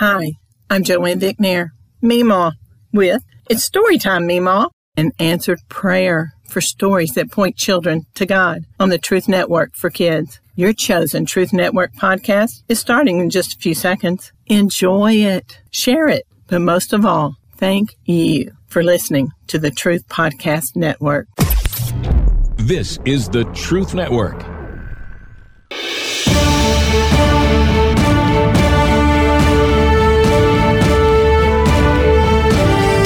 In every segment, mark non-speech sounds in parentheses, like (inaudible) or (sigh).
Hi, I'm Joanne Vicknair, Meemaw, with It's Storytime, Meemaw, an answered prayer for stories that point children to God on the Truth Network for Kids. Your chosen Truth Network podcast is starting in just a few seconds. Enjoy it, share it, but most of all, thank you for listening to the Truth Podcast Network. This is the Truth Network.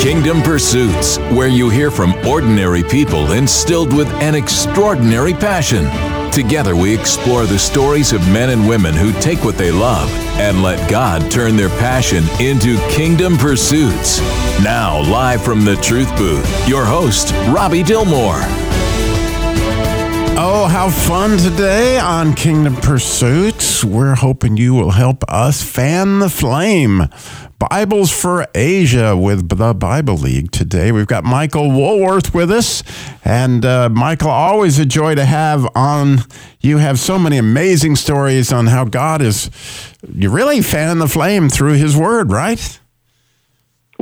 Kingdom Pursuits, where you hear from ordinary people instilled with an extraordinary passion. Together, we explore the stories of men and women who take what they love and let God turn their passion into kingdom pursuits. Now, live from the Truth Booth, your host, Robby Dilmore. Oh, how fun today on Kingdom Pursuits. We're hoping you will help us fan the flame Bibles for Asia with the Bible League today. We've got Michael Woolworth with us. And uh, Michael, always a joy to have on. You have so many amazing stories on how God is, you really fan the flame through his word, right?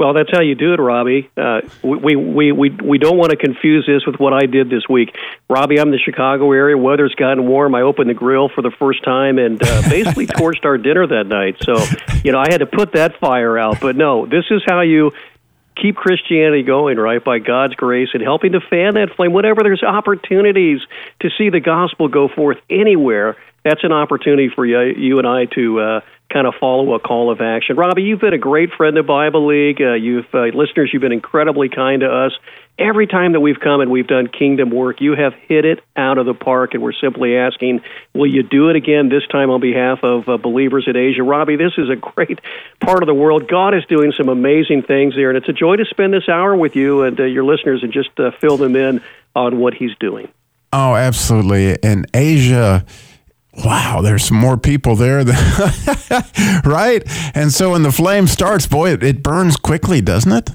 Well, that's how you do it, Robby. Uh, we, we, we, we don't want to confuse this with what I did this week. Robby, I'm in the Chicago area. Weather's gotten warm. I opened the grill for the first time and uh, (laughs) basically torched our dinner that night. So, you know, I had to put that fire out. But no, this is how you keep Christianity going, right, by God's grace and helping to fan that flame. Whenever there's opportunities to see the gospel go forth anywhere, that's an opportunity for you, you and I to uh, kind of follow a call of action. Robby, you've been a great friend of Bible League. Uh, you've uh, listeners, you've been incredibly kind to us. Every time that we've come and we've done kingdom work, you have hit it out of the park, and we're simply asking, will you do it again this time on behalf of uh, believers in Asia? Robby, this is a great part of the world. God is doing some amazing things there, and it's a joy to spend this hour with you and uh, your listeners and just uh, fill them in on what He's doing. Oh, absolutely. And Asia wow, there's more people there, (laughs) right? And so when the flame starts, boy, it, it, burns quickly, doesn't it?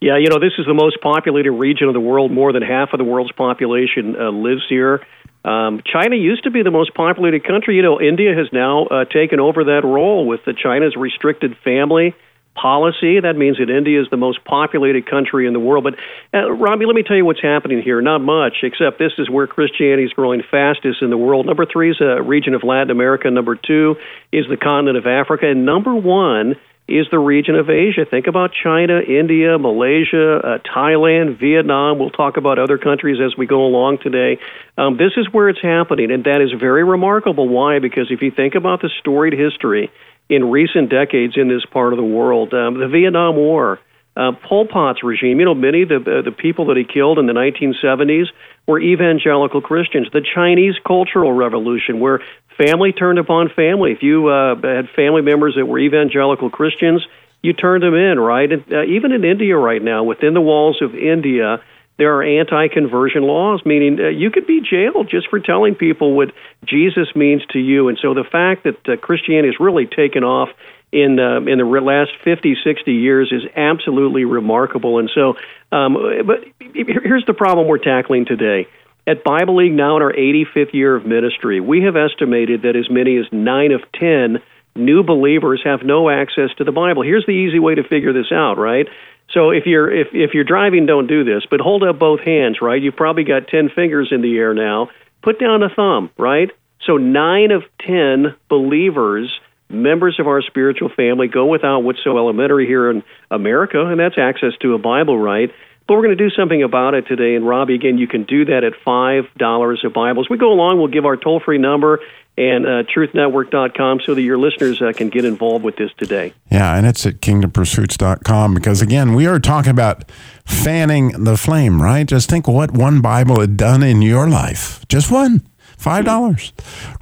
Yeah, you know, this is the most populated region of the world. More than half of the world's population uh, lives here. Um, China used to be the most populated country. You know, India has now uh, taken over that role with the China's restricted family policy. That means that India is the most populated country in the world. But, uh, Robby, let me tell you what's happening here. Not much, except this is where Christianity is growing fastest in the world. Number three is a region of Latin America. Number two is the continent of Africa. And number one is the region of Asia. Think about China, India, Malaysia, uh, Thailand, Vietnam. We'll talk about other countries as we go along today. Um, this is where it's happening, and that is very remarkable. Why? Because if you think about the storied history in recent decades in this part of the world. Um, the Vietnam War, uh, Pol Pot's regime, you know, many of the, uh, the people that he killed in the 1970s were evangelical Christians. The Chinese Cultural Revolution, where family turned upon family. If you uh, had family members that were evangelical Christians, you turned them in, right? And, uh, even in India right now, within the walls of India, there are anti-conversion laws, meaning uh, you could be jailed just for telling people what Jesus means to you. And so the fact that uh, Christianity has really taken off in uh, in the last 50, 60 years is absolutely remarkable. And so, um, but here's the problem we're tackling today. At Bible League, now in our 85th year of ministry, we have estimated that as many as nine of ten new believers have no access to the Bible. Here's the easy way to figure this out, right? So if you're if if you're driving, don't do this, but hold up both hands, right? You've probably got ten fingers in the air now. Put down a thumb, right? So nine of ten believers, members of our spiritual family, go without what's so elementary here in America, and that's access to a Bible, right? But we're going to do something about it today. And Robbie, again, you can do that at $5 a Bible. As we go along, we'll give our toll free number and uh, truthnetwork.com so that your listeners uh, can get involved with this today. Yeah, and it's at kingdompursuits.com because, again, we are talking about fanning the flame, right? Just think what one Bible had done in your life. Just one. Five dollars,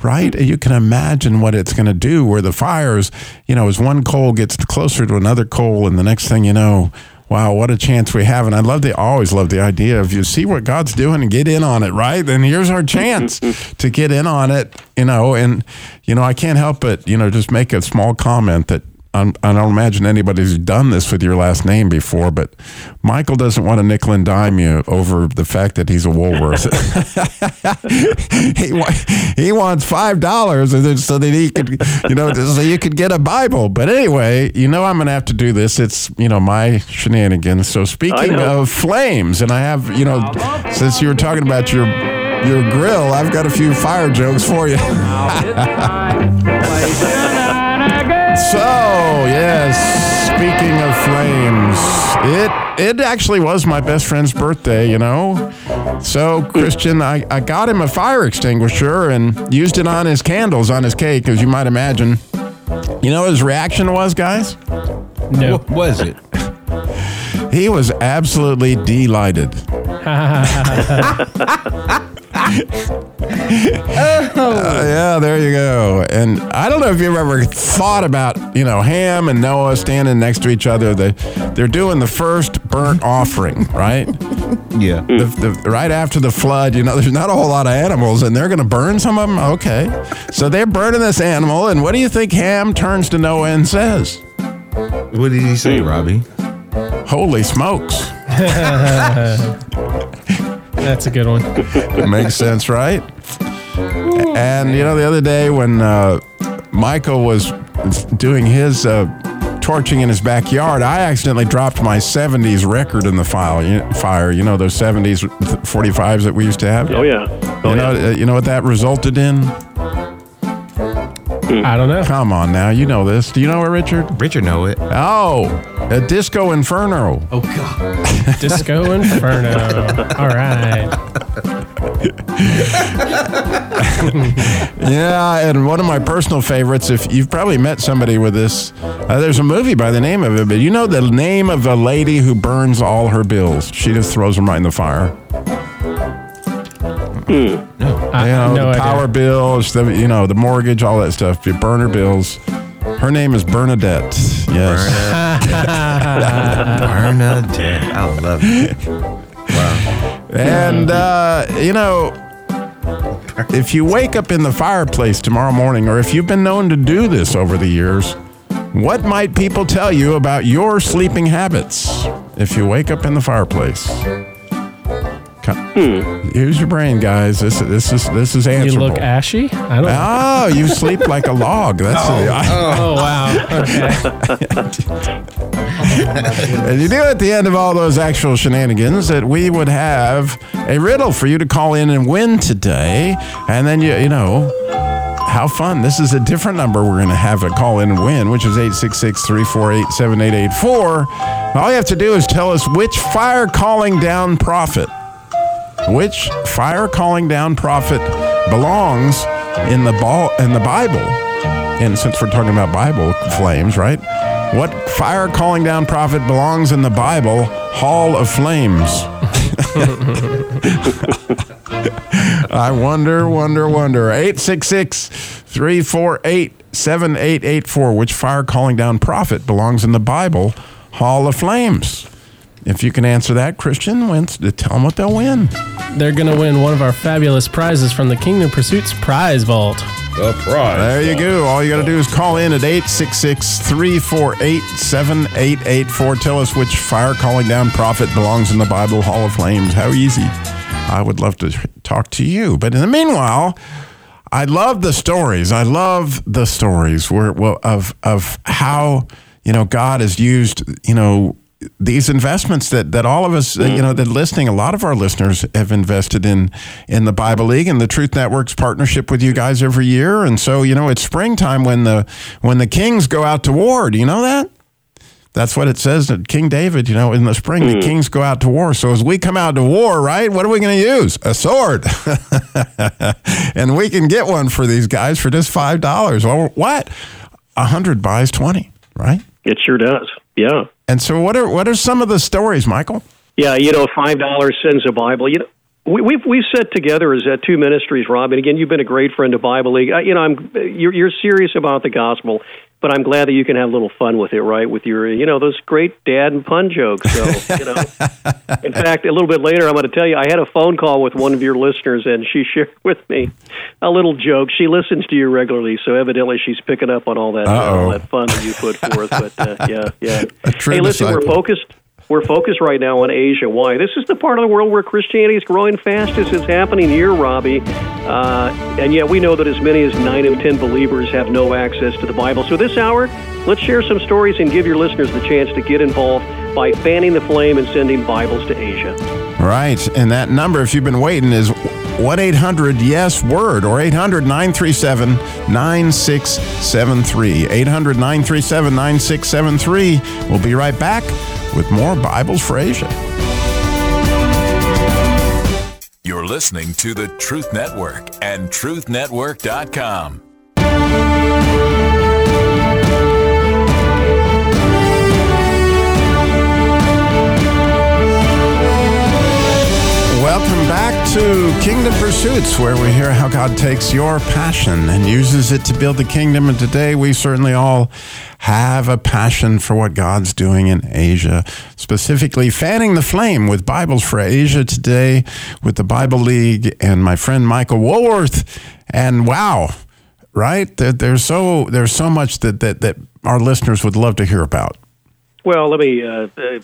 right? You can imagine what it's going to do. Where the fires, you know, as one coal gets closer to another coal, and the next thing you know, wow, what a chance we have. And I love the, always love the idea of you see what God's doing and get in on it, right? Then here's our chance (laughs) to get in on it, you know. And, you know, I can't help but, you know, just make a small comment that I'm, I don't imagine anybody's done this with your last name before, but Michael doesn't want to nickel and dime you over the fact that he's a Woolworth. (laughs) he, wa- he wants five dollars so that he could, you know, so you could get a Bible. But anyway, you know, I'm going to have to do this. It's you know my shenanigans. So speaking of flames, and I have you know, since you were talking about your your grill, I've got a few fire jokes for you. (laughs) So, yes, speaking of flames, it it actually was my best friend's birthday, you know. So, Christian, I, I got him a fire extinguisher and used it on his candles on his cake, as you might imagine. You know what his reaction was, guys? No. What was it? He was absolutely delighted. (laughs) Uh, yeah, there you go. And I don't know if you've ever thought about, you know, Ham and Noah standing next to each other. They, they're doing the first burnt offering, right? (laughs) Yeah. The, the, right after the flood, you know, there's not a whole lot of animals, and they're going to burn some of them. Okay, so they're burning this animal, and what do you think Ham turns to Noah and says? What did he say, Robby? Holy smokes! (laughs) That's a good one. It makes sense, right? And you know, the other day when uh, Michael was doing his uh, torching in his backyard, I accidentally dropped my '70s record in the file, you- fire. You know those '70s 45s that we used to have. Oh yeah. Oh, You know, yeah. uh, you know what that resulted in? I don't know. Come on now, you know this. Do you know it, Richard? Richard know it. Oh, a disco inferno. Oh God. (laughs) Disco Inferno. All right. (laughs) Yeah, and one of my personal favorites, if you've probably met somebody with this, uh, there's a movie by the name of it, but you know the name of the lady who burns all her bills? She just throws them right in the fire. I, You know, no the idea. power bills, the, you know, the mortgage, all that stuff. You burn her bills. Her name is Bernadette. Yes. (laughs) Bernadette. I love it. Wow. And, uh, you know, if you wake up in the fireplace tomorrow morning, or if you've been known to do this over the years, what might people tell you about your sleeping habits if you wake up in the fireplace? Hmm. Co- Use your brain, guys. This, this is this is answerable. You answerable. look ashy? I don't know. Oh, you sleep (laughs) like a log. That's Oh, oh, (laughs) oh wow. Okay. And you do at the end of all those actual shenanigans that we would have a riddle for you to call in and win today. And then you you know how fun. This is a different number we're going to have a call in and win, which is 866-348-7884. All you have to do is tell us which fire calling down prophet which fire calling down prophet belongs in the ball in the Bible. And since we're talking about Bible flames, right? What fire calling down prophet belongs in the Bible Hall of Flames? (laughs) I wonder, wonder, wonder. 866 348 7884. Which fire calling down prophet belongs in the Bible Hall of Flames? If you can answer that, Christian, wins, tell them what they'll win. They're going to win one of our fabulous prizes from the Kingdom Pursuits Prize Vault. The prize. There you go. All you got to do is call in at 866 348 7884. Tell us which fire calling down prophet belongs in the Bible Hall of Flames. How easy. I would love to talk to you. But in the meanwhile, I love the stories. I love the stories where well, of of how you know God has used you know these investments that that all of us uh, you know that listening a lot of our listeners have invested in in the Bible League and the Truth Network's partnership with you guys every year. And so you know it's springtime when the when the kings go out to war. Do you know that? That's what it says that King David, you know, in the spring, the kings go out to war. So as we come out to war, right, what are we going to use? A sword. (laughs) and we can get one for these guys for just $5. Well, what? A 100 buys 20, right? It sure does. Yeah. And so what are what are some of the stories, Michael? Yeah, you know, five dollars sends a Bible. You know, we, we've we've set together as uh, two ministries, Rob. And again, you've been a great friend of Bible League. You know, I'm you're, you're serious about the gospel, but I'm glad that you can have a little fun with it, right? With your, you know, those great dad and pun jokes. So, you know, (laughs) in fact, a little bit later, I'm going to tell you, I had a phone call with one of your listeners, and she (laughs) shared with me a little joke. She listens to you regularly, so evidently she's picking up on all that, uh, all that fun that you put forth. But uh, yeah, yeah. (laughs) Hey, listen, we're focused we're focused right now on Asia. Why? This is the part of the world where Christianity is growing fastest. It's happening here, Robby. Uh, and yet we know that as many as 9 of 10 believers have no access to the Bible. So this hour, let's share some stories and give your listeners the chance to get involved by fanning the flame and sending Bibles to Asia. Right. And that number, if you've been waiting, is 1 800 Yes Word or 800 937 9673. 800 937 9673. We'll be right back with more Bibles for Asia. You're listening to the Truth Network and TruthNetwork.com. Welcome back to Kingdom Pursuits, where we hear how God takes your passion and uses it to build the kingdom. And today we certainly all have a passion for what God's doing in Asia, specifically fanning the flame with Bibles for Asia today with the Bible League and my friend Michael Woolworth. And wow, right? There's so there's so much that, that, that our listeners would love to hear about. Well, let me uh, uh,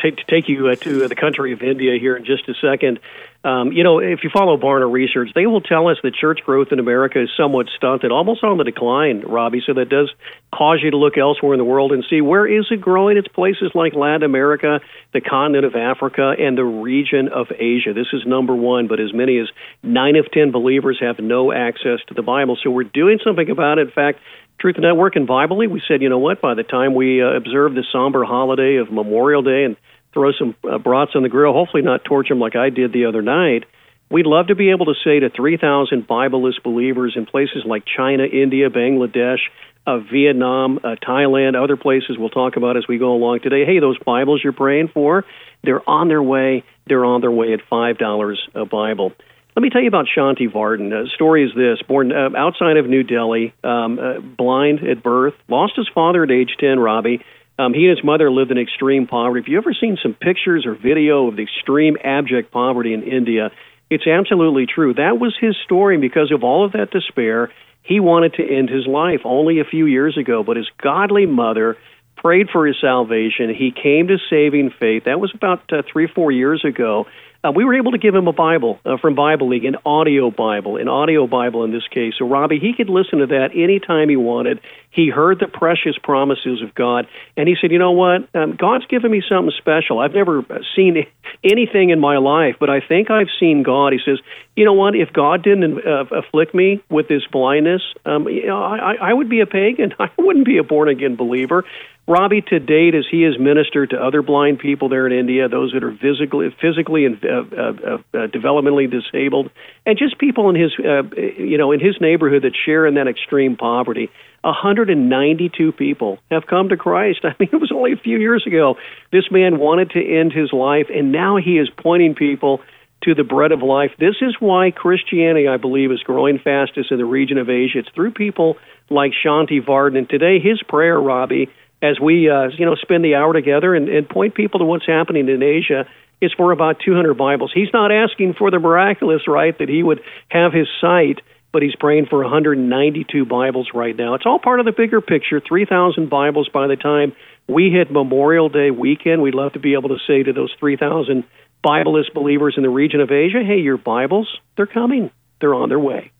take take you uh, to the country of India here in just a second. Um, you know, if you follow Barna Research, they will tell us that church growth in America is somewhat stunted, almost on the decline, Robby. So that does cause you to look elsewhere in the world and see where is it growing. It's places like Latin America, the continent of Africa, and the region of Asia. This is number one, but as many as nine of ten believers have no access to the Bible. So we're doing something about it. In fact, Truth Network and Bible we said, you know what, by the time we uh, observe the somber holiday of Memorial Day and throw some uh, brats on the grill, hopefully not torch them like I did the other night, we'd love to be able to say to 3,000 Bibleless believers in places like China, India, Bangladesh, uh, Vietnam, uh, Thailand, other places we'll talk about as we go along today. Hey, those Bibles you're praying for, they're on their way. They're on their way at $5 a Bible. Let me tell you about Shanti Varden. The story is this born uh, outside of New Delhi, um, uh, blind at birth, lost his father at age 10, Robby. Um, he and his mother lived in extreme poverty. If you ever seen some pictures or video of the extreme abject poverty in India? It's absolutely true. That was his story. Because of all of that despair, he wanted to end his life only a few years ago. But his godly mother prayed for his salvation. He came to saving faith. That was about uh, three, four years ago uh, we were able to give him a Bible uh, from Bible League, an audio Bible, an audio Bible in this case. So, Robby, he could listen to that anytime he wanted. He heard the precious promises of God, and he said, You know what? Um, God's given me something special. I've never seen (laughs) anything in my life, but I think I've seen God. He says, You know what? If God didn't uh, afflict me with this blindness, um, you know, I, I would be a pagan. (laughs) I wouldn't be a born again believer. Robby, to date, as he has ministered to other blind people there in India, those that are physically, physically and uh, uh, uh, uh, developmentally disabled, and just people in his, uh, you know, in his neighborhood that share in that extreme poverty. 192 people have come to Christ. (laughs) I mean, it was only a few years ago. This man wanted to end his life, and now he is pointing people to the bread of life. This is why Christianity, I believe, is growing fastest in the region of Asia. It's through people like Shanti Varden. And today, his prayer, Robby, as we uh, you know spend the hour together and, and point people to what's happening in Asia is for about 200 Bibles. He's not asking for the miraculous, right, that he would have his sight, but he's praying for 192 Bibles right now. It's all part of the bigger picture 3,000 Bibles by the time we hit Memorial Day weekend. We'd love to be able to say to those 3,000 Bibleless believers in the region of Asia, hey, your Bibles, they're coming. They're on their way.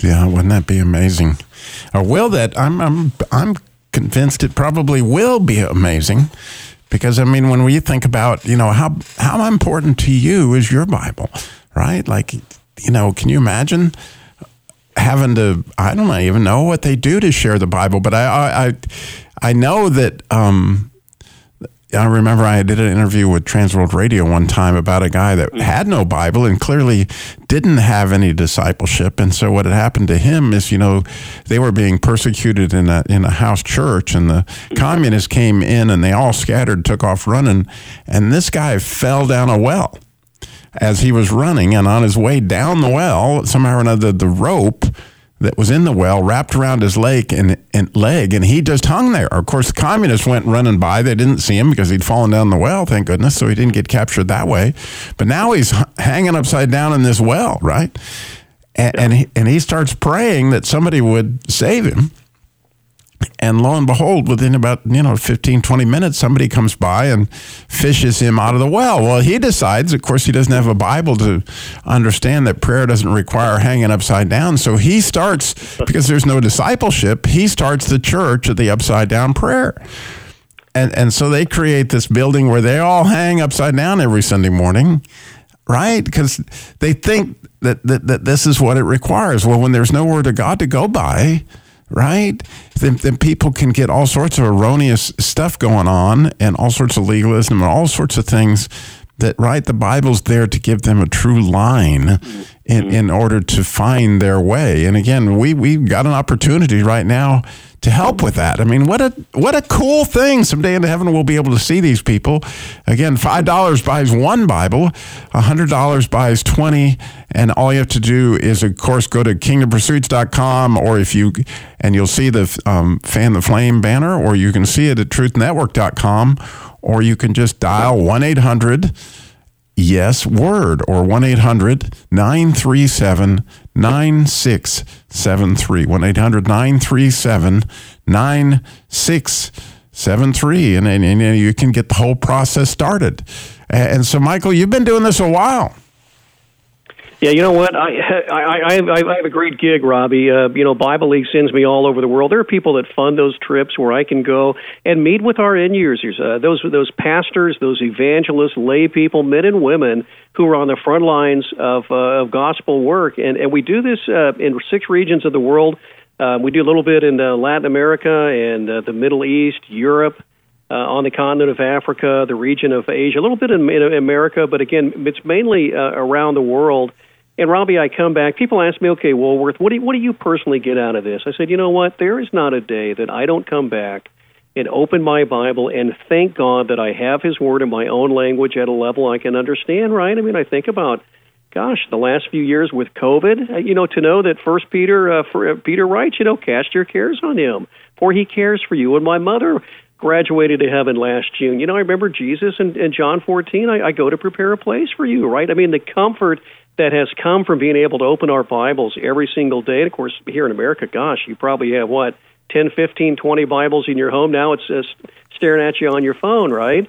Yeah, wouldn't that be amazing? Or will that? I'm I'm I'm convinced it probably will be amazing because I mean when we think about you know how how important to you is your Bible, right? Like you know, can you imagine having to I don't even know what they do to share the Bible, but I I I know that um, I remember I did an interview with Trans World Radio one time about a guy that had no Bible and clearly didn't have any discipleship. And so what had happened to him is, you know, they were being persecuted in a in a house church, and the communists came in and they all scattered, took off running, and this guy fell down a well as he was running, and on his way down the well, somehow or another, the rope that was in the well wrapped around his leg and, and leg, and he just hung there. Of course, the communists went running by. They didn't see him because he'd fallen down the well, thank goodness, so he didn't get captured that way. But now he's hanging upside down in this well, right? And, and, he, and he starts praying that somebody would save him. And lo and behold, within about, you know, 15, 20 minutes, somebody comes by and fishes him out of the well. Well, he decides, of course, he doesn't have a Bible to understand that prayer doesn't require hanging upside down. So he starts, because there's no discipleship, he starts the church of the upside down prayer. And, and so they create this building where they all hang upside down every Sunday morning, right? Because they think that, that, that this is what it requires. Well, when there's no word of God to go by, right? Then, then people can get all sorts of erroneous stuff going on and all sorts of legalism and all sorts of things that, right? The Bible's there to give them a true line in, in order to find their way. And again, we, we've got an opportunity right now to help with that. I mean, what a what a cool thing! Someday in heaven we'll be able to see these people. Again, five dollars buys one Bible, hundred dollars buys twenty, and all you have to do is, of course, go to kingdompursuits.com, or if you and you'll see the um, fan the flame banner, or you can see it at truthnetwork.com, or you can just dial one eight hundred yes word or 1-800-937 9673 1-800-937 9673 and, and, and you can get the whole process started. And so michael you've been doing this a while Yeah, you know what? I I I I have a great gig, Robby. Uh, you know, Bible League sends me all over the world. There are people that fund those trips where I can go and meet with our end users, uh, those those pastors, those evangelists, lay people, men and women who are on the front lines of uh, of gospel work, and and we do this uh, in six regions of the world. Uh, we do a little bit in uh, Latin America and uh, the Middle East, Europe. Uh, on the continent of Africa, the region of Asia, a little bit in, in America, but again, it's mainly uh, around the world. And Robby, I come back. People ask me, okay, Woolworth, what do you, what do you personally get out of this? I said, you know what? There is not a day that I don't come back and open my Bible and thank God that I have His Word in my own language at a level I can understand. Right? I mean, I think about, gosh, the last few years with COVID. Uh, you know, to know that First Peter, uh, for, uh, Peter writes, you know, cast your cares on Him, for He cares for you. And my mother graduated to heaven last June. You know, I remember Jesus in, in John 14. I, I go to prepare a place for you, right? I mean, the comfort that has come from being able to open our Bibles every single day. And of course, here in America, gosh, you probably have what, 10, 15, 20 Bibles in your home now? It's just staring at you on your phone, right?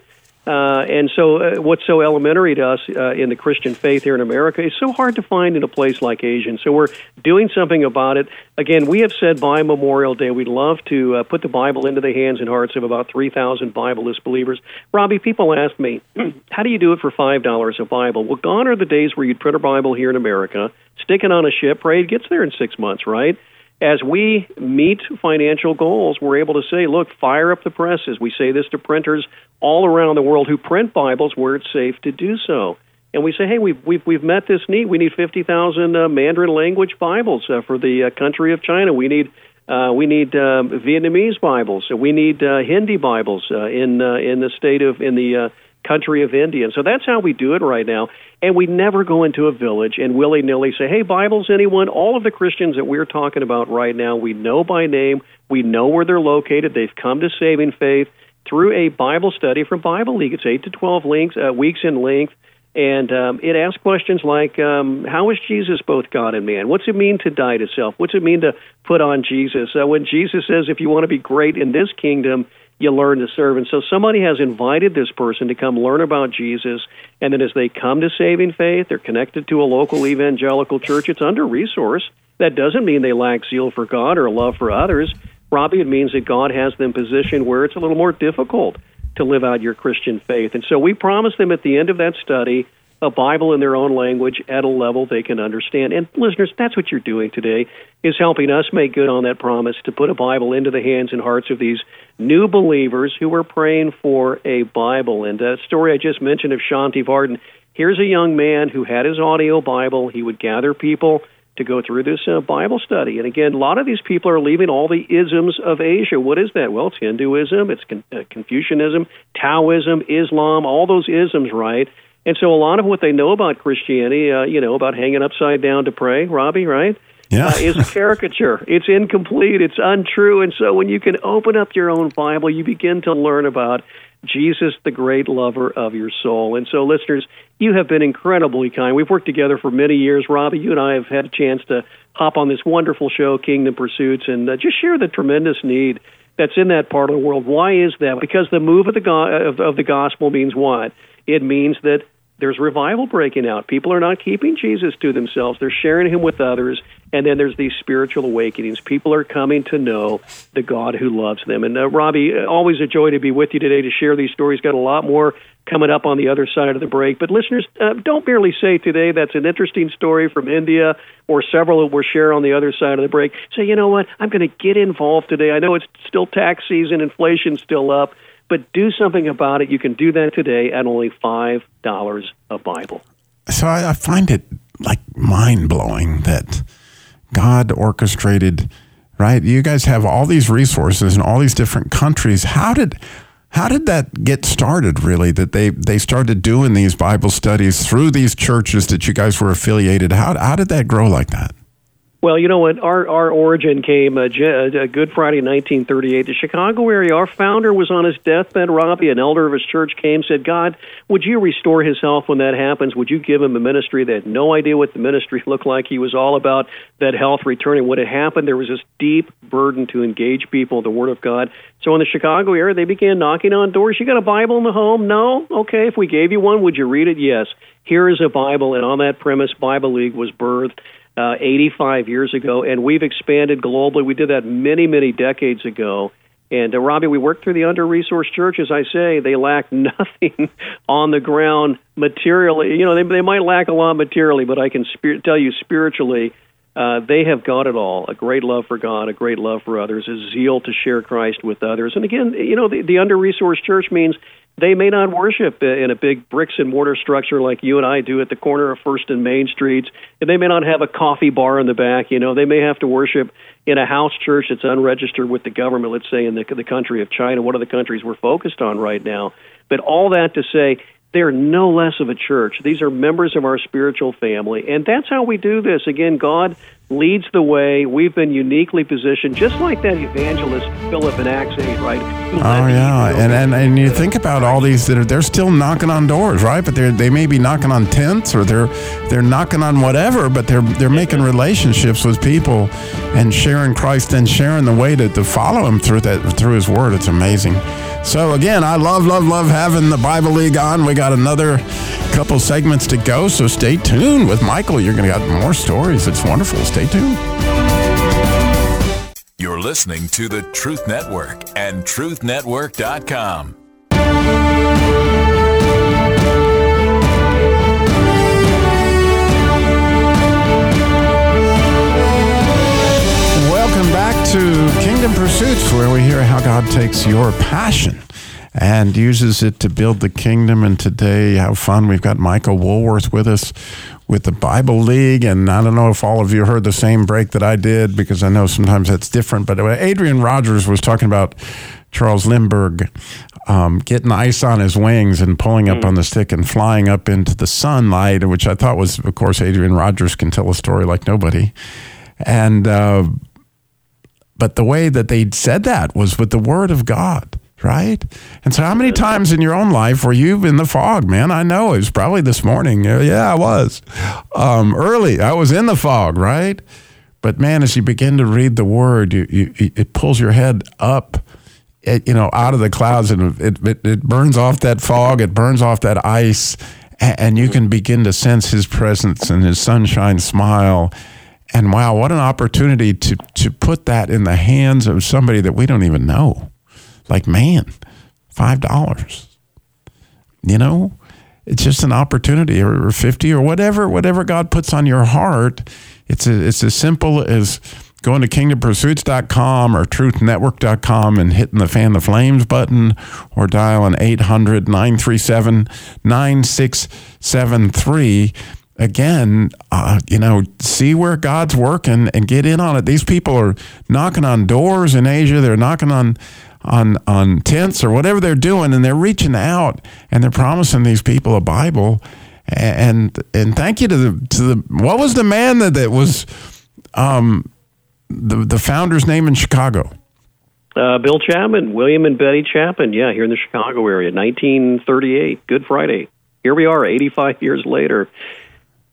Uh, and so, uh, what's so elementary to us uh, in the Christian faith here in America is so hard to find in a place like Asia. And so, we're doing something about it. Again, we have said by Memorial Day, we'd love to uh, put the Bible into the hands and hearts of about 3,000 Bibleless believers. Robby, people ask me, (clears throat) how do you do it for $5 a Bible? Well, gone are the days where you'd print a Bible here in America, stick it on a ship, pray it gets there in six months, right? As we meet financial goals, we're able to say, look, fire up the presses. We say this to printers all around the world who print Bibles where it's safe to do so. And we say, hey, we've, we've, we've met this need. We need 50,000 uh, Mandarin language Bibles uh, for the uh, country of China. We need, uh, we need uh, Vietnamese Bibles. We need uh, Hindi Bibles in, in the state of, in the country of India. And so that's how we do it right now. And we never go into a village and willy nilly say, hey, Bibles, anyone? All of the Christians that we're talking about right now, we know by name, we know where they're located, they've come to saving faith through a Bible study from Bible League. It's 8 to 12 links, uh, weeks in length. And um, it asks questions like, um, how is Jesus both God and man? What's it mean to die to self? What's it mean to put on Jesus? Uh, when Jesus says, if you want to be great in this kingdom, you learn to serve. And so somebody has invited this person to come learn about Jesus, and then as they come to saving faith, they're connected to a local evangelical church. It's under resourced. That doesn't mean they lack zeal for God or love for others. Robby, it means that God has them positioned where it's a little more difficult to live out your Christian faith. And so we promise them at the end of that study a Bible in their own language at a level they can understand. And listeners, that's what you're doing today is helping us make good on that promise to put a Bible into the hands and hearts of these new believers who were praying for a Bible. And that story I just mentioned of Shanti Varden, here's a young man who had his audio Bible. He would gather people to go through this uh, Bible study. And again, a lot of these people are leaving all the isms of Asia. What is that? Well, it's Hinduism, it's Con- uh, Confucianism, Taoism, Islam, all those isms, right? And so a lot of what they know about Christianity, uh, you know, about hanging upside down to pray, Robby, right? Yeah. uh, is a caricature. It's incomplete. It's untrue. And so when you can open up your own Bible, you begin to learn about Jesus, the great lover of your soul. And so, listeners, you have been incredibly kind. We've worked together for many years. Robby, you and I have had a chance to hop on this wonderful show, Kingdom Pursuits, and uh, just share the tremendous need that's in that part of the world. Why is that? Because the move of the go- of, of the gospel means what? It means that there's revival breaking out. People are not keeping Jesus to themselves. They're sharing him with others. And then there's these spiritual awakenings. People are coming to know the God who loves them. And uh, Robby, uh, always a joy to be with you today to share these stories. Got a lot more coming up on the other side of the break. But listeners, uh, don't merely say today that's an interesting story from India or several that we'll share on the other side of the break. Say, you know what? I'm going to get involved today. I know it's still tax season, inflation's still up but do something about it. You can do that today at only five dollars a Bible. So I, I find it like mind blowing that God orchestrated. Right, you guys have all these resources in all these different countries. How did how did that get started? Really, that they they started doing these Bible studies through these churches that you guys were affiliated. How how did that grow like that? Well, you know what? Our our origin came uh, J- uh, Good Friday, 1938, the Chicago area. Our founder was on his deathbed. Robby, an elder of his church, came said, "God, would you restore his health when that happens? Would you give him a ministry?" They had no idea what the ministry (laughs) looked like. He was all about that health returning. What had happened? There was this deep burden to engage people, the Word of God. So in the Chicago area, they began knocking on doors. You got a Bible in the home? No. Okay. If we gave you one, would you read it? Yes. Here is a Bible, and on that premise, Bible League was birthed uh, 85 years ago, and we've expanded globally. We did that many, many decades ago. And uh, Robby, we work through the under-resourced church. As I say, they lack (laughs) nothing on the ground materially. You know, they they might lack a lot materially, but I can spir- tell you spiritually, uh, they have got it all: a great love for God, a great love for others, a zeal to share Christ with others. And again, you know, the, the under-resourced church means they may not worship in a big bricks and mortar structure like you and I do at the corner of First and Main Streets. And they may not have a coffee bar in the back. You know, they may have to worship in a house church that's unregistered with the government. Let's say in the the country of China, one of the countries we're focused on right now. But all that to say, they're no less of a church. These are members of our spiritual family, and that's how we do this. Again, God leads the way. We've been uniquely positioned, just like that evangelist Philip in Acts 8, right? Oh yeah, and, and and you think about all these that are they're still knocking on doors, right? But they're, they may be knocking on tents or they're they're knocking on whatever, but they're they're making relationships with people and sharing Christ and sharing the way to, to follow Him through that through His Word. It's amazing. So again, I love love love having the Bible League on. We got another couple segments to go, so stay tuned with Michael. You're going to get more stories. It's wonderful. Stay tuned. You're listening to the Truth Network and truthnetwork.com. Welcome back to Kingdom Pursuits, where we hear how God takes your passion and uses it to build the kingdom. And today, how fun! We've got Michael Woolworth with us with the Bible League. And I don't know if all of you heard the same break that I did because I know sometimes that's different. But Adrian Rogers was talking about Charles Lindbergh um, getting ice on his wings and pulling up on the stick and flying up into the sunlight, which I thought was, of course, Adrian Rogers can tell a story like nobody. And, uh, but the way that they said that was with the word of God right? And so, how many times in your own life were you in the fog, man? I know it was probably this morning. Yeah, I was um, early. I was in the fog, right? But man, as you begin to read the word, you, you, it pulls your head up, it, you know, out of the clouds, and it, it, it burns off that fog. It burns off that ice, and, and you can begin to sense His presence and His sunshine smile. And wow, what an opportunity to to put that in the hands of somebody that we don't even know like man five dollars you know it's just an opportunity or 50 or whatever whatever god puts on your heart it's a, it's as simple as going to kingdompursuits.com or truthnetwork.com and hitting the fan the flames button or dialing 800-937-9673 again, uh, you know, see where God's working and get in on it. These people are knocking on doors in Asia. They're knocking on on on tents or whatever they're doing, and they're reaching out and they're promising these people a Bible. And and thank you to the to the what was the man that that was um, the the founder's name in Chicago. Uh, Bill Chapman, William and Betty Chapman, yeah, here in the Chicago area, 1938, Good Friday. Here we are, 85 years later.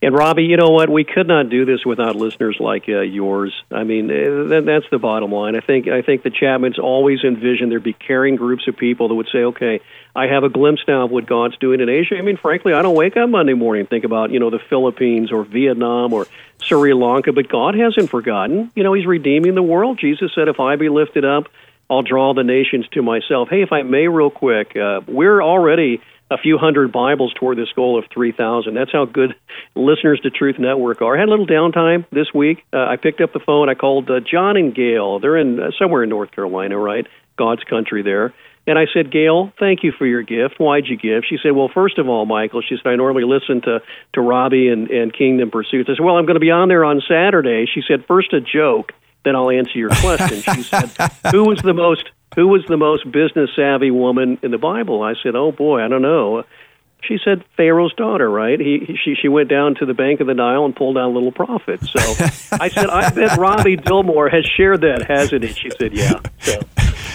And Robby, you know what? We could not do this without listeners like uh, yours. I mean, uh, that's the bottom line. I think I think the Chapmans always envisioned there'd be caring groups of people that would say, "Okay, I have a glimpse now of what God's doing in Asia." I mean, frankly, I don't wake up Monday morning and think about you know the Philippines or Vietnam or Sri Lanka, but God hasn't forgotten. You know, He's redeeming the world. Jesus said, "If I be lifted up, I'll draw the nations to myself." Hey, if I may, real quick, uh, we're already a few hundred Bibles toward this goal of 3,000. That's how good listeners to Truth Network are. I had a little downtime this week. Uh, I picked up the phone. I called uh, John and Gail. They're in uh, somewhere in North Carolina, right? God's country there. And I said, Gail, thank you for your gift. Why'd you give? She said, Well, first of all, Michael, she said, I normally listen to, to Robby and, and Kingdom Pursuits. I said, Well, I'm going to be on there on Saturday. She said, First a joke, then I'll answer your (laughs) question. she said, Who was the most who was the most business savvy woman in the Bible? I said, Oh boy, I don't know. She said Pharaoh's daughter, right? He, he she she went down to the bank of the Nile and pulled out a little profit. So (laughs) I said, I bet Robby Dilmore has shared that, hasn't he? She said, Yeah. So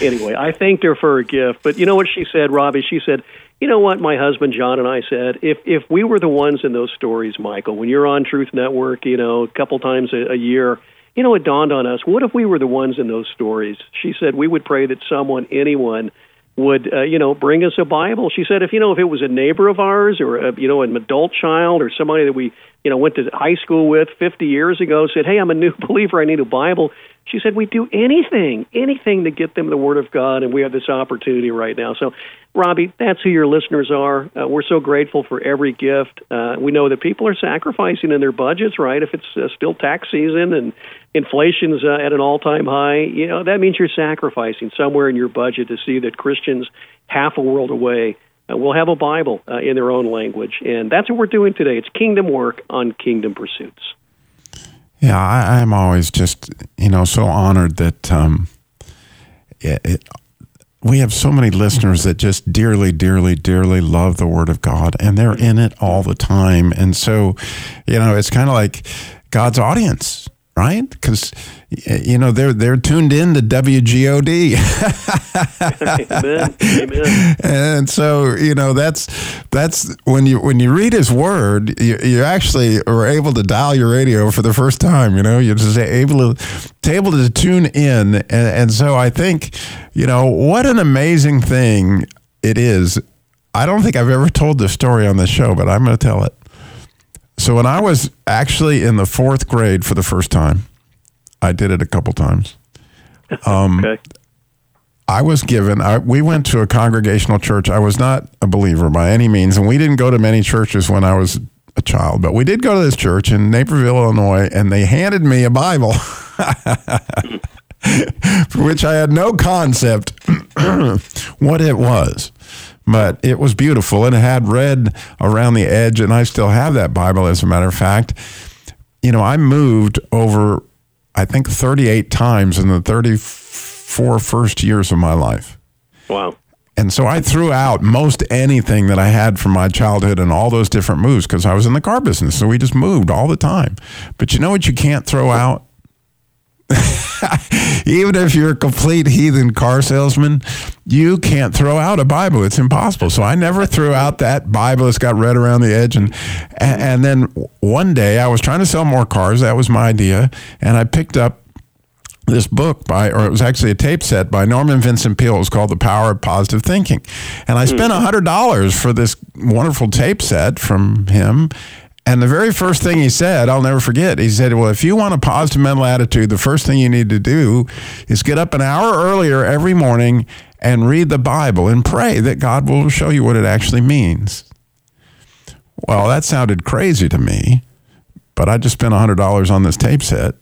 anyway, I thanked her for her gift. But you know what she said, Robby? She said, You know what my husband John and I said? If if we were the ones in those stories, Michael, when you're on Truth Network, you know, a couple times a, a year you know, it dawned on us what if we were the ones in those stories? She said we would pray that someone, anyone, would uh, you know bring us a Bible. She said if you know if it was a neighbor of ours or a, you know an adult child or somebody that we you know went to high school with 50 years ago said, "Hey, I'm a new (laughs) believer. I need a Bible." She said we do anything, anything to get them the Word of God, and we have this opportunity right now. So, Robby, that's who your listeners are. Uh, we're so grateful for every gift. Uh, we know that people are sacrificing in their budgets, right? If it's uh, still tax season and inflation's uh, at an all-time high, you know that means you're sacrificing somewhere in your budget to see that Christians half a world away uh, will have a Bible uh, in their own language, and that's what we're doing today. It's kingdom work on Kingdom Pursuits. Yeah, I, I'm always just you know so honored that um, it, it, we have so many listeners that just dearly, dearly, dearly love the Word of God, and they're in it all the time. And so, you know, it's kind of like God's audience right? Because you know they're they're tuned in to WGOD. Amen. Amen. And so you know that's that's when you when you read His Word, you, you actually are able to dial your radio for the first time. You know, you're just able to, to able to tune in, and, and so I think you know what an amazing thing it is. I don't think I've ever told this story on the show, but I'm going to tell it. So when I was actually in the fourth grade for the first time, I did it a couple times. (laughs) Um, okay. I was given. I, we went to a congregational church. I was not a believer by any means, and we didn't go to many churches when I was a child. But we did go to this church in Naperville, Illinois, and they handed me a Bible, for (laughs) which I had no concept (clears throat) what it was but it was beautiful and it had red around the edge and i still have that bible as a matter of fact. You know i moved over i think 38 times in the 34 first years of my life. Wow. and so i threw out most anything that i had from my childhood and all those different moves because i was in the car business so we just moved all the time. But you know what you can't throw out (laughs) even if you're a complete heathen car salesman, you can't throw out a Bible. It's impossible. So I never threw out that Bible. It's got red around the edge. And, and then one day I was trying to sell more cars. That was my idea. And I picked up this book by, or it was actually a tape set by Norman Vincent Peale. It was called The Power of Positive Thinking. And I hmm. spent $100 for this wonderful tape set from him. And the very first thing he said, I'll never forget, he said, Well, if you want a positive mental attitude, the first thing you need to do is get up an hour earlier every morning and read the Bible and pray that God will show you what it actually means. Well, that sounded crazy to me, but I just spent $100 on this tape set.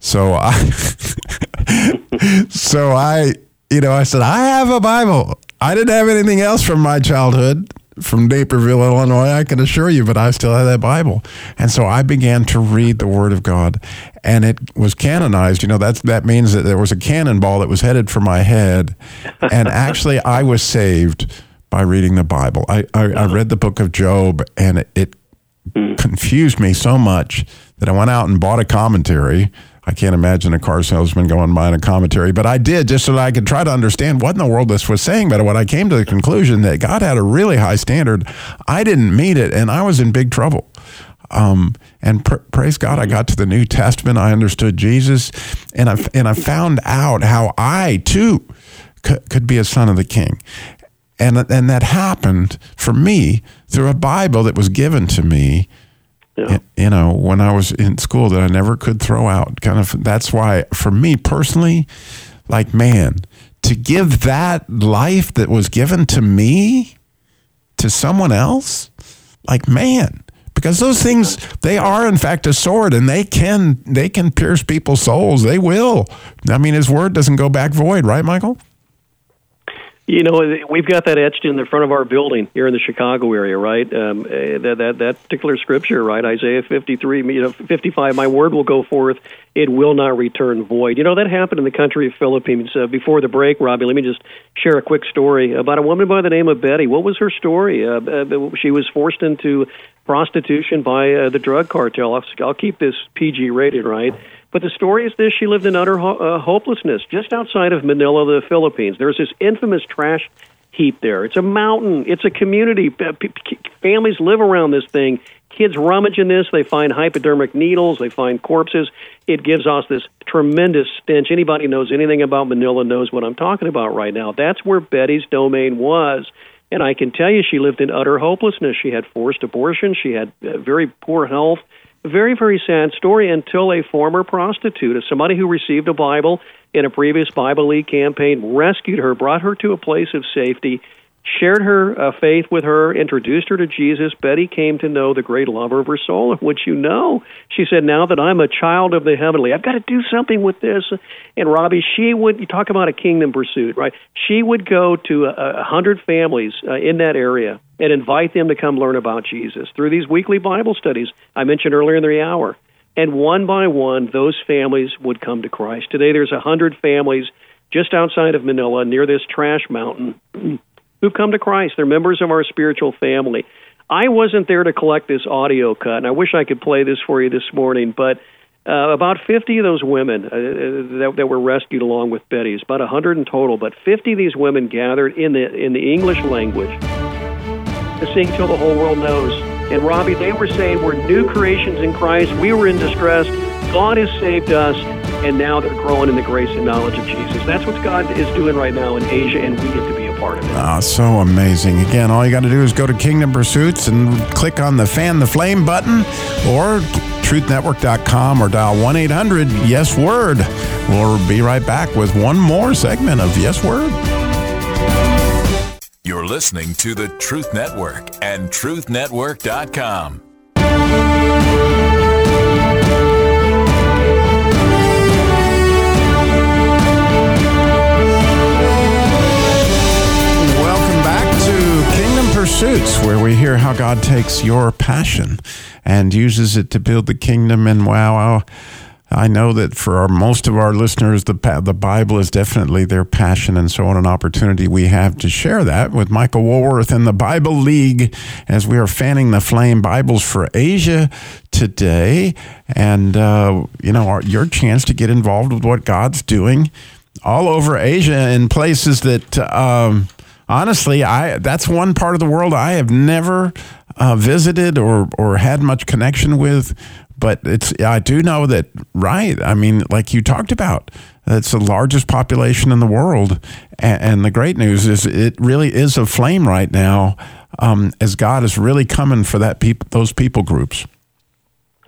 So I, (laughs) so I, you know, I said, I have a Bible. I didn't have anything else from my childhood from Naperville, Illinois, I can assure you, but I still had that Bible. And so I began to read the Word of God, and it was canonized. You know, that's, that means that there was a cannonball that was headed for my head. And (laughs) actually, I was saved by reading the Bible. I, I, I mm-hmm. read the book of Job, and it, it confused me so much that I went out and bought a commentary. I can't imagine a car salesman going buying a commentary, but I did just so that I could try to understand what in the world this was saying. But when I came to the conclusion that God had a really high standard, I didn't meet it, and I was in big trouble. Um, and pr- praise God, I got to the New Testament. I understood Jesus, and I and I found out how I too could, could be a son of the King, and and that happened for me through a Bible that was given to me Yeah. you know, when I was in school that I never could throw out. Kind of that's why for me personally, like man, to give that life that was given to me to someone else, like man, because those things they are in fact a sword and they can they can pierce people's souls. They will. I mean his word doesn't go back void, right, Michael? You know, we've got that etched in the front of our building here in the Chicago area, right? Um, eh, that that that particular scripture, right? Isaiah fifty three, you know, fifty five. My word will go forth; it will not return void. You know that happened in the country of Philippines. Uh, before the break, Robby, let me just share a quick story about a woman by the name of Betty. What was her story? Uh, uh, she was forced into prostitution by uh, the drug cartel. I'll, I'll keep this PG rated, right? But the story is this: she lived in utter ho- uh, hopelessness just outside of Manila, the Philippines. There's this infamous trash heap there. It's a mountain. It's a community. Families live around this thing. Kids rummage in this. They find hypodermic needles. They find corpses. It gives us this tremendous stench. Anybody knows anything about Manila knows what I'm talking about right now. That's where Betty's domain was. And I can tell you, she lived in utter hopelessness. She had forced abortion. She had uh, very poor health. Very, very sad story until a former prostitute, somebody who received a Bible in a previous Bible League campaign, rescued her, brought her to a place of safety, shared her uh, faith with her, introduced her to Jesus. Betty came to know the great lover of her soul, which you know. She said, Now that I'm a child of the heavenly, I've got to do something with this. And Robby, she would, you talk about a kingdom pursuit, right? She would go to a, a hundred families uh, in that area and invite them to come learn about Jesus through these weekly Bible studies I mentioned earlier in the hour. And one by one, those families would come to Christ. Today, there's a hundred families just outside of Manila near this trash mountain (clears throat) who've come to Christ. They're members of our spiritual family. I wasn't there to collect this audio cut, and I wish I could play this for you this morning, but uh, about 50 of those women uh, that, that were rescued along with Betty's, about 100 in total, but 50 of these women gathered in the in the English language to sing till the whole world knows. And Robby, they were saying we're new creations in Christ. We were in distress. God has saved us, and now they're growing in the grace and knowledge of Jesus. That's what God is doing right now in Asia, and we get to be part of it. Ah, so amazing. Again, all you got to do is go to Kingdom Pursuits and click on the fan the flame button or truthnetwork.com or dial 1 800 Yes Word. We'll be right back with one more segment of Yes Word. You're listening to the Truth Network and truthnetwork.com. Pursuits, where we hear how God takes your passion and uses it to build the kingdom. And wow, I know that for our, most of our listeners, the the Bible is definitely their passion, and so on an opportunity we have to share that with Michael Woolworth and the Bible League as we are fanning the flame Bibles for Asia today, and uh, you know our, your chance to get involved with what God's doing all over Asia in places that. Um, honestly, I that's one part of the world I have never uh, visited or or had much connection with. But it's I do know that right. I mean, like you talked about, it's the largest population in the world, and, and the great news is it really is a flame right now, um, as God is really coming for that people those people groups.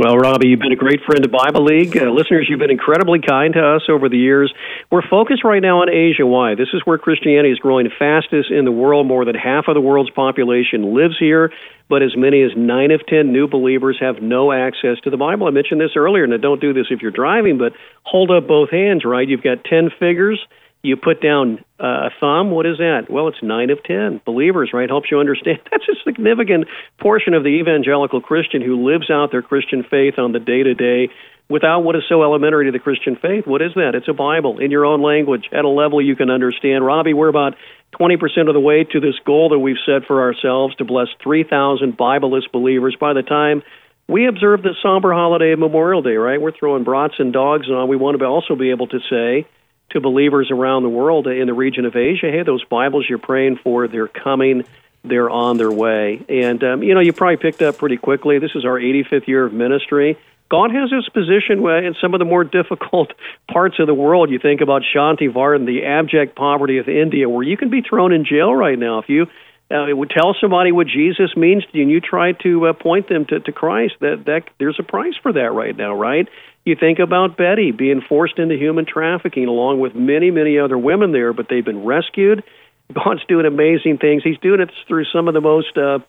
Well, Robby, you've been a great friend of Bible League. Uh, listeners, you've been incredibly kind to us over the years. We're focused right now on Asia. Why? This is where Christianity is growing fastest in the world. More than half of the world's population lives here, but as many as nine of ten new believers have no access to the Bible. I mentioned this earlier, and don't do this if you're driving, but hold up both hands, right? You've got ten figures. You put down uh, a thumb. What is that? Well, it's nine of ten believers, right? Helps you understand. (laughs) That's a significant portion of the evangelical Christian who lives out their Christian faith on the day to day without what is so elementary to the Christian faith. What is that? It's a Bible in your own language at a level you can understand. Robby, we're about 20% of the way to this goal that we've set for ourselves to bless 3,000 Bibleless believers by the time we observe the somber holiday of Memorial Day, right? We're throwing brats and dogs on. We want to also be able to say to believers around the world in the region of Asia, hey, those Bibles you're praying for, they're coming, they're on their way. And, um, you know, you probably picked up pretty quickly. This is our 85th year of ministry. God has his position in some of the more (laughs) difficult parts of the world. You think about Shanti Vardan, the abject poverty of India, where you can be thrown in jail right now if you uh, would tell somebody what Jesus means to you, and you try to uh, point them to, to Christ. That that there's a price for that right now, right? You think about Betty being forced into human trafficking, along with many many other women there, but they've been rescued. (laughs) God's doing amazing things. He's doing it through some of the most uh,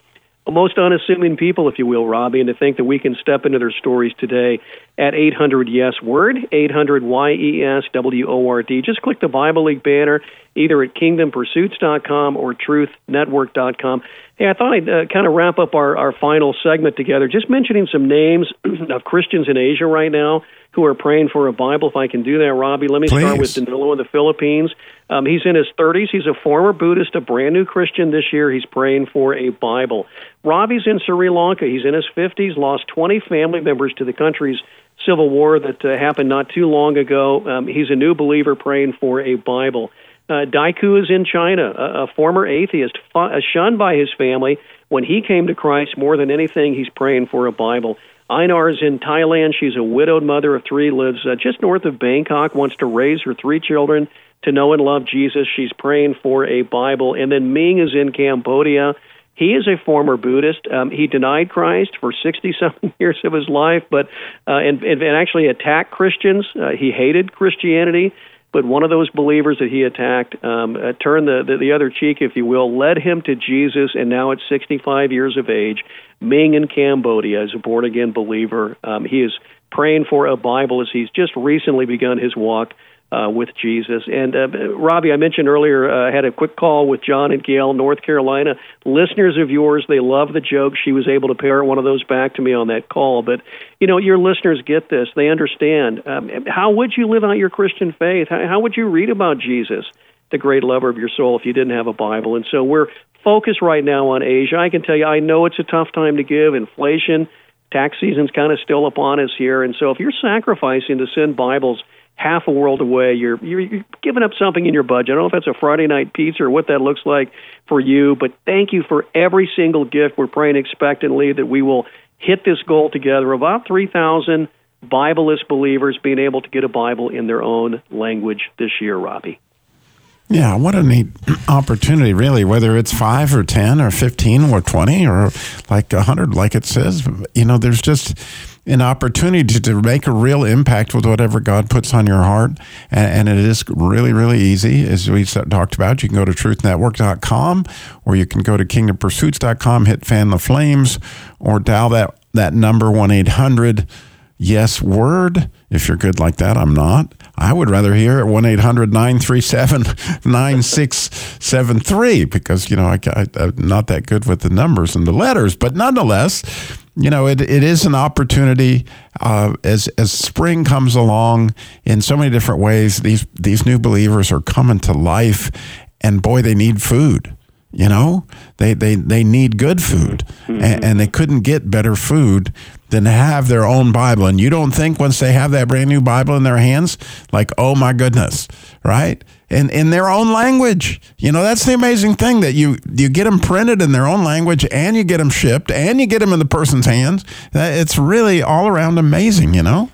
most unassuming people, if you will, Robby, and to think that we can step into their stories today at 800 Yes Word, 800 Y E S W O R D. Just click the Bible League banner either at kingdompursuits.com or truthnetwork.com. Hey, I thought I'd uh, kind of wrap up our, our final segment together, just mentioning some names (clears throat) of Christians in Asia right now who are praying for a Bible. If I can do that, Robby, let me Please. start with Danilo in the Philippines. Um, he's in his 30s. He's a former Buddhist, a brand new Christian this year. He's praying for a Bible. Robbie's in Sri Lanka. He's in his 50s, lost 20 family members to the country's civil war that uh, happened not too long ago. Um, he's a new believer praying for a Bible. Uh, Daiku is in China, a, a former atheist, fu- shunned by his family. When he came to Christ, more than anything, he's praying for a Bible. Einar is in Thailand. She's a widowed mother of three, lives uh, just north of Bangkok, wants to raise her three children to know and love Jesus. She's praying for a Bible. And then Ming is in Cambodia. He is a former Buddhist. Um, he denied Christ for 60 something (laughs) years of his life, but uh, and, and actually attacked Christians. Uh, he hated Christianity, but one of those believers that he attacked um, uh, turned the, the the other cheek, if you will, led him to Jesus, and now at 65 years of age, Ming in Cambodia is a born again believer. Um, he is praying for a Bible as he's just recently begun his walk uh, with Jesus. And uh, Robby, I mentioned earlier, uh, I had a quick call with John and Gail, North Carolina. Listeners of yours, they love the joke. She was able to parrot one of those back to me on that call. But, you know, your listeners get this. They understand. Um, how would you live out your Christian faith? How, how would you read about Jesus, the great lover of your soul, if you didn't have a Bible? And so we're focused right now on Asia. I can tell you, I know it's a tough time to give. Inflation, tax season's kind of still upon us here. And so if you're sacrificing to send Bibles – half a world away. You're, you're you're giving up something in your budget. I don't know if that's a Friday night pizza or what that looks like for you, but thank you for every single gift. We're praying expectantly that we will hit this goal together. About three thousand Bibleless believers being able to get a Bible in their own language this year, Robby. Yeah, what a neat (clears throat) opportunity, really, whether it's five or 10 or 15 or 20 or like 100, like it says. You know, there's just an opportunity to make a real impact with whatever God puts on your heart. And, it is really, really easy. As we talked about, you can go to truthnetwork.com or you can go to kingdompursuits.com, hit fan the flames, or dial that, that number 1 800 yes word. If you're good like that, I'm not. I would rather hear at 1 800 937 9673 because, you know, I, I'm not that good with the numbers and the letters. But nonetheless, you know, it, it is an opportunity uh, as as spring comes along in so many different ways. These these new believers are coming to life, and boy, they need food. You know, they they they need good food, mm-hmm. and, and they couldn't get better food than to have their own Bible. And you don't think once they have that brand new Bible in their hands, like, oh my goodness, right? And in their own language. You know, that's the amazing thing that you, you get them printed in their own language and you get them shipped and you get them in the person's hands. It's really all around amazing, you know?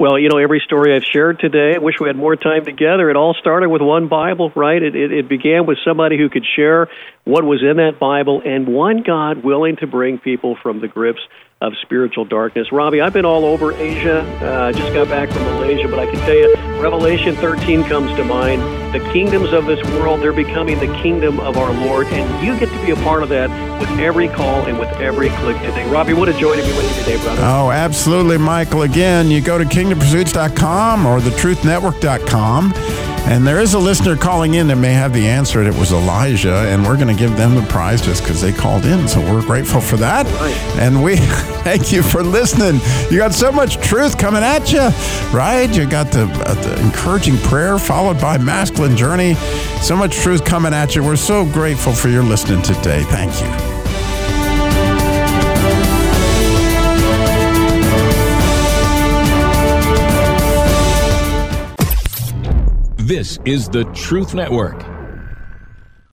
Well, you know, every story I've shared today, I wish we had more time together. It all started with one Bible, right? It, it, it began with somebody who could share what was in that Bible and one God willing to bring people from the grips of spiritual darkness. Robby, I've been all over Asia. Uh, I just got back from Malaysia, but I can tell you, Revelation 13 comes to mind. The kingdoms of this world, they're becoming the kingdom of our Lord, and you get to be a part of that with every call and with every click today. Robby, what a joy to be with you today, brother. Oh, absolutely, Michael. Again, you go to kingdompursuits.com or thetruthnetwork.com. And there is a listener calling in that may have the answer. It was Elijah, and we're going to give them the prize just because they called in. So we're grateful for that. Right. And we (laughs) Thank you for listening. You got so much truth coming at you, right? You got the, uh, the encouraging prayer followed by masculine journey. So much truth coming at you. We're so grateful for your listening today. Thank you. This is the Truth Network.